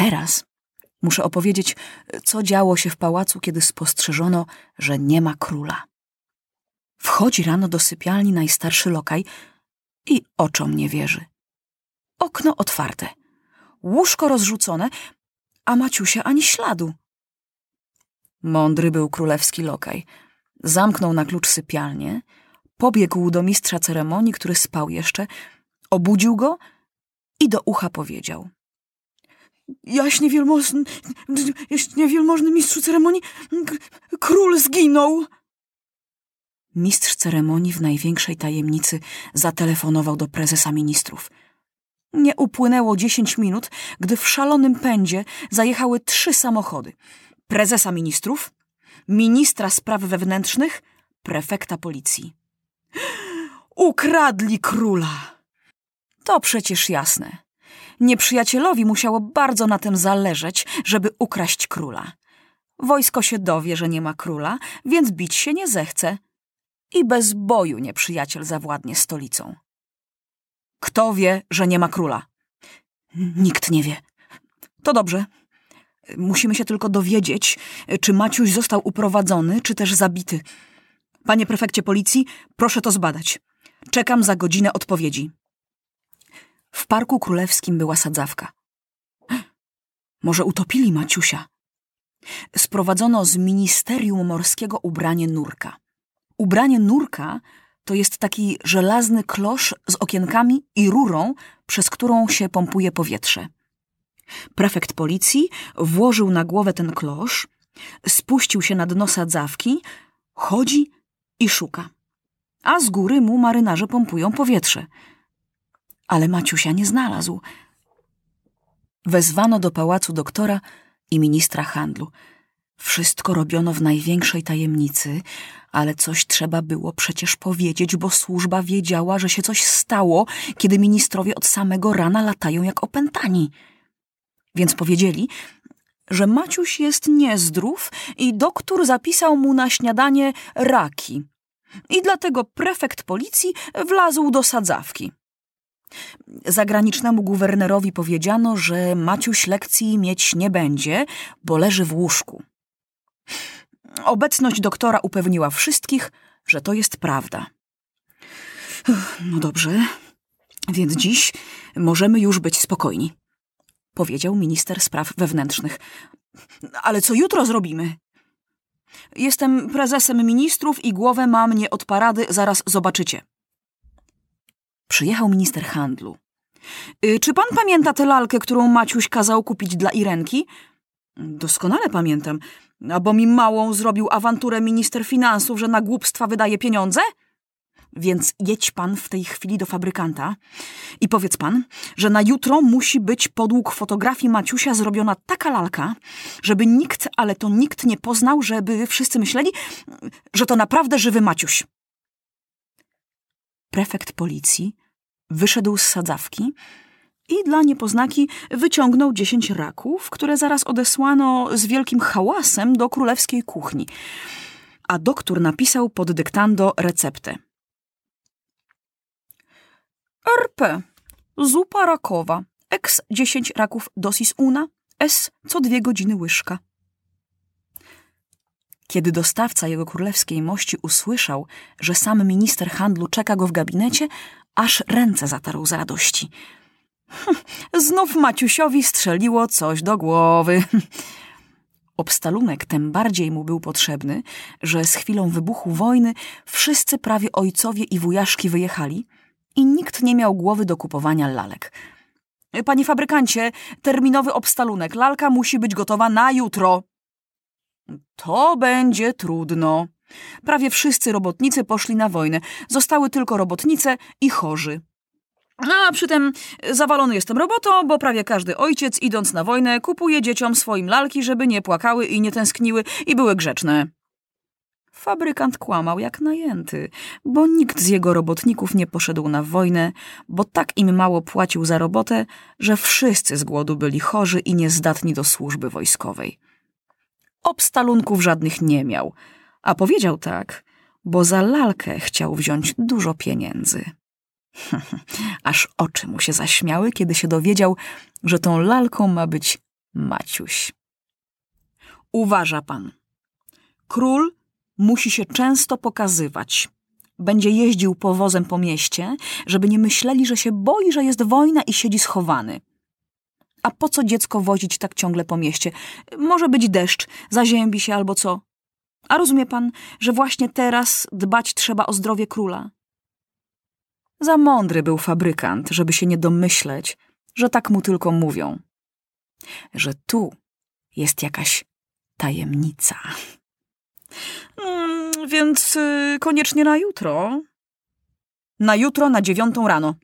Teraz muszę opowiedzieć, co działo się w pałacu, kiedy spostrzeżono, że nie ma króla. Wchodzi rano do sypialni najstarszy lokaj i oczom nie wierzy. Okno otwarte, łóżko rozrzucone, a Maciusia ani śladu. Mądry był królewski lokaj. Zamknął na klucz sypialnię, pobiegł do mistrza ceremonii, który spał jeszcze, obudził go i do ucha powiedział. Jaśnie wielmożny, jaśnie wielmożny mistrzu ceremonii, król zginął. Mistrz ceremonii w największej tajemnicy zatelefonował do prezesa ministrów. Nie upłynęło dziesięć minut, gdy w szalonym pędzie zajechały trzy samochody. Prezesa ministrów, ministra spraw wewnętrznych, prefekta policji. Ukradli króla! To przecież jasne. Nieprzyjacielowi musiało bardzo na tym zależeć, żeby ukraść króla. Wojsko się dowie, że nie ma króla, więc bić się nie zechce. I bez boju nieprzyjaciel zawładnie stolicą. Kto wie, że nie ma króla? Nikt nie wie. To dobrze. Musimy się tylko dowiedzieć, czy Maciuś został uprowadzony, czy też zabity. Panie prefekcie policji, proszę to zbadać. Czekam za godzinę odpowiedzi. W Parku Królewskim była sadzawka. Może utopili Maciusia? Sprowadzono z Ministerium Morskiego ubranie nurka. Ubranie nurka to jest taki żelazny klosz z okienkami i rurą, przez którą się pompuje powietrze. Prefekt policji włożył na głowę ten klosz, spuścił się na dno sadzawki, chodzi i szuka. A z góry mu marynarze pompują powietrze. Ale Maciusia nie znalazł. Wezwano do pałacu doktora i ministra handlu. Wszystko robiono w największej tajemnicy, ale coś trzeba było przecież powiedzieć, bo służba wiedziała, że się coś stało, kiedy ministrowie od samego rana latają jak opętani. Więc powiedzieli, że Maciuś jest niezdrów i doktor zapisał mu na śniadanie raki. I dlatego prefekt policji wlazł do sadzawki. Zagranicznemu guwernerowi powiedziano, że Maciuś lekcji mieć nie będzie, bo leży w łóżku. Obecność doktora upewniła wszystkich, że to jest prawda. No dobrze, więc dziś możemy już być spokojni, powiedział minister spraw wewnętrznych. Ale co jutro zrobimy? Jestem prezesem ministrów i głowę mam nie od parady, zaraz zobaczycie. Przyjechał minister handlu. Y, czy pan pamięta tę lalkę, którą Maciuś kazał kupić dla Irenki? Doskonale pamiętam. A bo mi małą zrobił awanturę minister finansów, że na głupstwa wydaje pieniądze? Więc jedź pan w tej chwili do fabrykanta i powiedz pan, że na jutro musi być podług fotografii Maciusia zrobiona taka lalka, żeby nikt, ale to nikt nie poznał, żeby wszyscy myśleli, że to naprawdę żywy Maciuś. Prefekt policji wyszedł z sadzawki i dla niepoznaki wyciągnął dziesięć raków, które zaraz odesłano z wielkim hałasem do królewskiej kuchni. A doktor napisał pod dyktando receptę. RP. Zupa rakowa. X 10 raków dosis una. S co dwie godziny łyżka. Kiedy dostawca jego królewskiej mości usłyszał, że sam minister handlu czeka go w gabinecie, aż ręce zatarł z radości. Znów Maciusiowi strzeliło coś do głowy. Obstalunek tym bardziej mu był potrzebny, że z chwilą wybuchu wojny wszyscy prawie ojcowie i wujaszki wyjechali i nikt nie miał głowy do kupowania lalek. Panie fabrykancie, terminowy obstalunek. Lalka musi być gotowa na jutro. To będzie trudno. Prawie wszyscy robotnicy poszli na wojnę. Zostały tylko robotnice i chorzy. A przy tym zawalony jestem robotą, bo prawie każdy ojciec, idąc na wojnę, kupuje dzieciom swoim lalki, żeby nie płakały i nie tęskniły i były grzeczne. Fabrykant kłamał jak najęty, bo nikt z jego robotników nie poszedł na wojnę, bo tak im mało płacił za robotę, że wszyscy z głodu byli chorzy i niezdatni do służby wojskowej. Obstalunków żadnych nie miał, a powiedział tak, bo za lalkę chciał wziąć dużo pieniędzy. Aż oczy mu się zaśmiały, kiedy się dowiedział, że tą lalką ma być Maciuś. Uważa pan. Król musi się często pokazywać. Będzie jeździł powozem po mieście, żeby nie myśleli, że się boi, że jest wojna i siedzi schowany. A po co dziecko wozić tak ciągle po mieście? Może być deszcz, zaziębi się albo co. A rozumie pan, że właśnie teraz dbać trzeba o zdrowie króla? Za mądry był fabrykant, żeby się nie domyśleć, że tak mu tylko mówią. Że tu jest jakaś tajemnica. Mm, więc y, koniecznie na jutro. Na jutro na dziewiątą rano.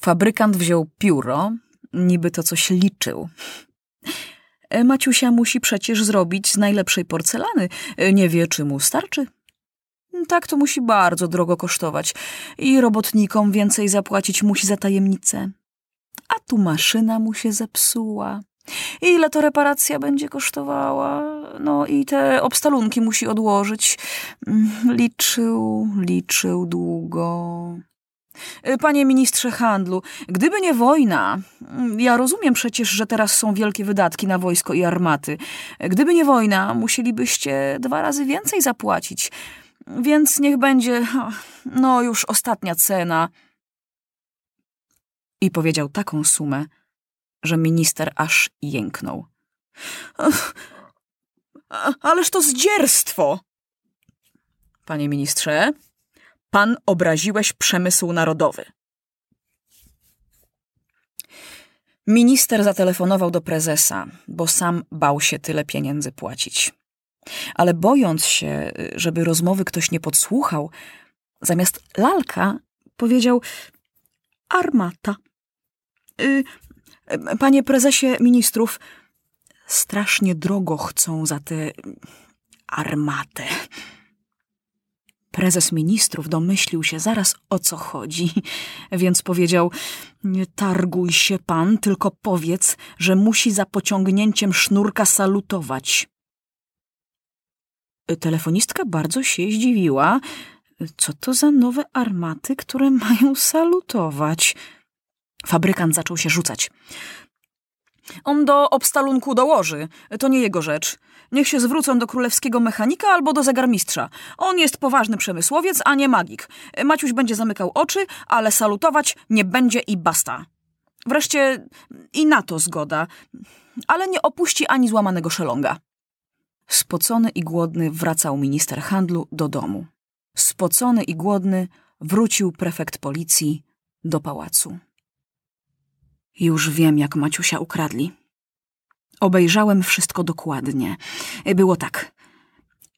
Fabrykant wziął pióro, niby to coś liczył. E, Maciusia musi przecież zrobić z najlepszej porcelany. E, Nie wie, czy mu starczy. Tak to musi bardzo drogo kosztować. I robotnikom więcej zapłacić musi za tajemnicę. A tu maszyna mu się zepsuła. Ile to reparacja będzie kosztowała? No i te obstalunki musi odłożyć. Mm, Liczył, liczył długo. Y, Panie ministrze handlu, gdyby nie wojna, mm, ja rozumiem przecież, że teraz są wielkie wydatki na wojsko i armaty. Gdyby nie wojna, musielibyście dwa razy więcej zapłacić. Więc niech będzie, no już ostatnia cena. I powiedział taką sumę, że minister aż jęknął. Ależ to zdzierstwo! Panie ministrze, pan obraziłeś przemysł narodowy. Minister zatelefonował do prezesa, bo sam bał się tyle pieniędzy płacić. Ale bojąc się, żeby rozmowy ktoś nie podsłuchał, zamiast lalka powiedział armata. Y, Panie prezesie ministrów, strasznie drogo chcą za tę armatę. Prezes ministrów domyślił się zaraz o co chodzi, więc powiedział: Nie targuj się pan, tylko powiedz, że musi za pociągnięciem sznurka salutować. Telefonistka bardzo się zdziwiła. Co to za nowe armaty, które mają salutować? Fabrykant zaczął się rzucać. On do obstalunku dołoży. To nie jego rzecz. Niech się zwrócą do królewskiego mechanika albo do zegarmistrza. On jest poważny przemysłowiec, a nie magik. Maciuś będzie zamykał oczy, ale salutować nie będzie i basta. Wreszcie i na to zgoda, ale nie opuści ani złamanego szelonga. Spocony i głodny wracał minister handlu do domu. Spocony i głodny wrócił prefekt policji do pałacu. Już wiem, jak Maciusia ukradli. Obejrzałem wszystko dokładnie. Było tak.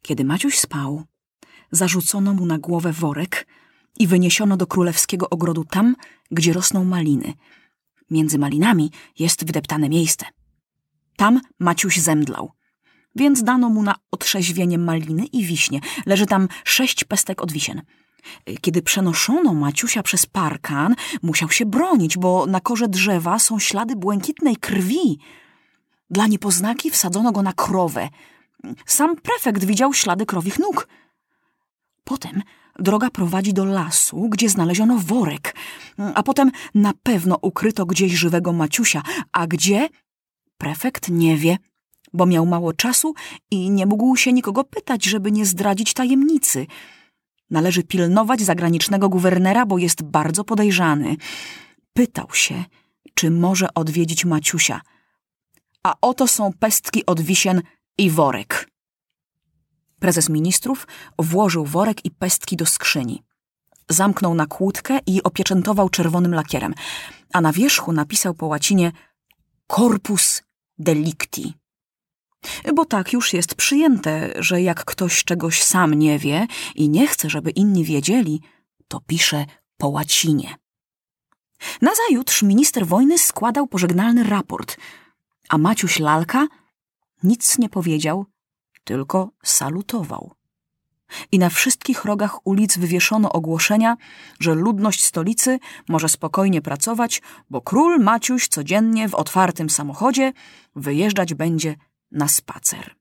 Kiedy Maciuś spał, zarzucono mu na głowę worek i wyniesiono do królewskiego ogrodu tam, gdzie rosną maliny. Między malinami jest wydeptane miejsce. Tam Maciuś zemdlał. Więc dano mu na otrzeźwienie maliny i wiśnie. Leży tam sześć pestek od wisien. Kiedy przenoszono Maciusia przez parkan, musiał się bronić, bo na korze drzewa są ślady błękitnej krwi. Dla niepoznaki wsadzono go na krowę. Sam prefekt widział ślady krowich nóg. Potem droga prowadzi do lasu, gdzie znaleziono worek, a potem na pewno ukryto gdzieś żywego Maciusia, a gdzie prefekt nie wie, bo miał mało czasu i nie mógł się nikogo pytać, żeby nie zdradzić tajemnicy. Należy pilnować zagranicznego guwernera, bo jest bardzo podejrzany. Pytał się, czy może odwiedzić Maciusia. A oto są pestki od wisien i worek. Prezes ministrów włożył worek i pestki do skrzyni. Zamknął na kłódkę i opieczętował czerwonym lakierem, a na wierzchu napisał po łacinie Corpus Delicti. Bo tak już jest przyjęte, że jak ktoś czegoś sam nie wie i nie chce, żeby inni wiedzieli, to pisze po łacinie. Nazajutrz minister wojny składał pożegnalny raport, a Maciuś Lalka nic nie powiedział, tylko salutował. I na wszystkich rogach ulic wywieszono ogłoszenia, że ludność stolicy może spokojnie pracować, bo król Maciuś codziennie w otwartym samochodzie wyjeżdżać będzie na spacer.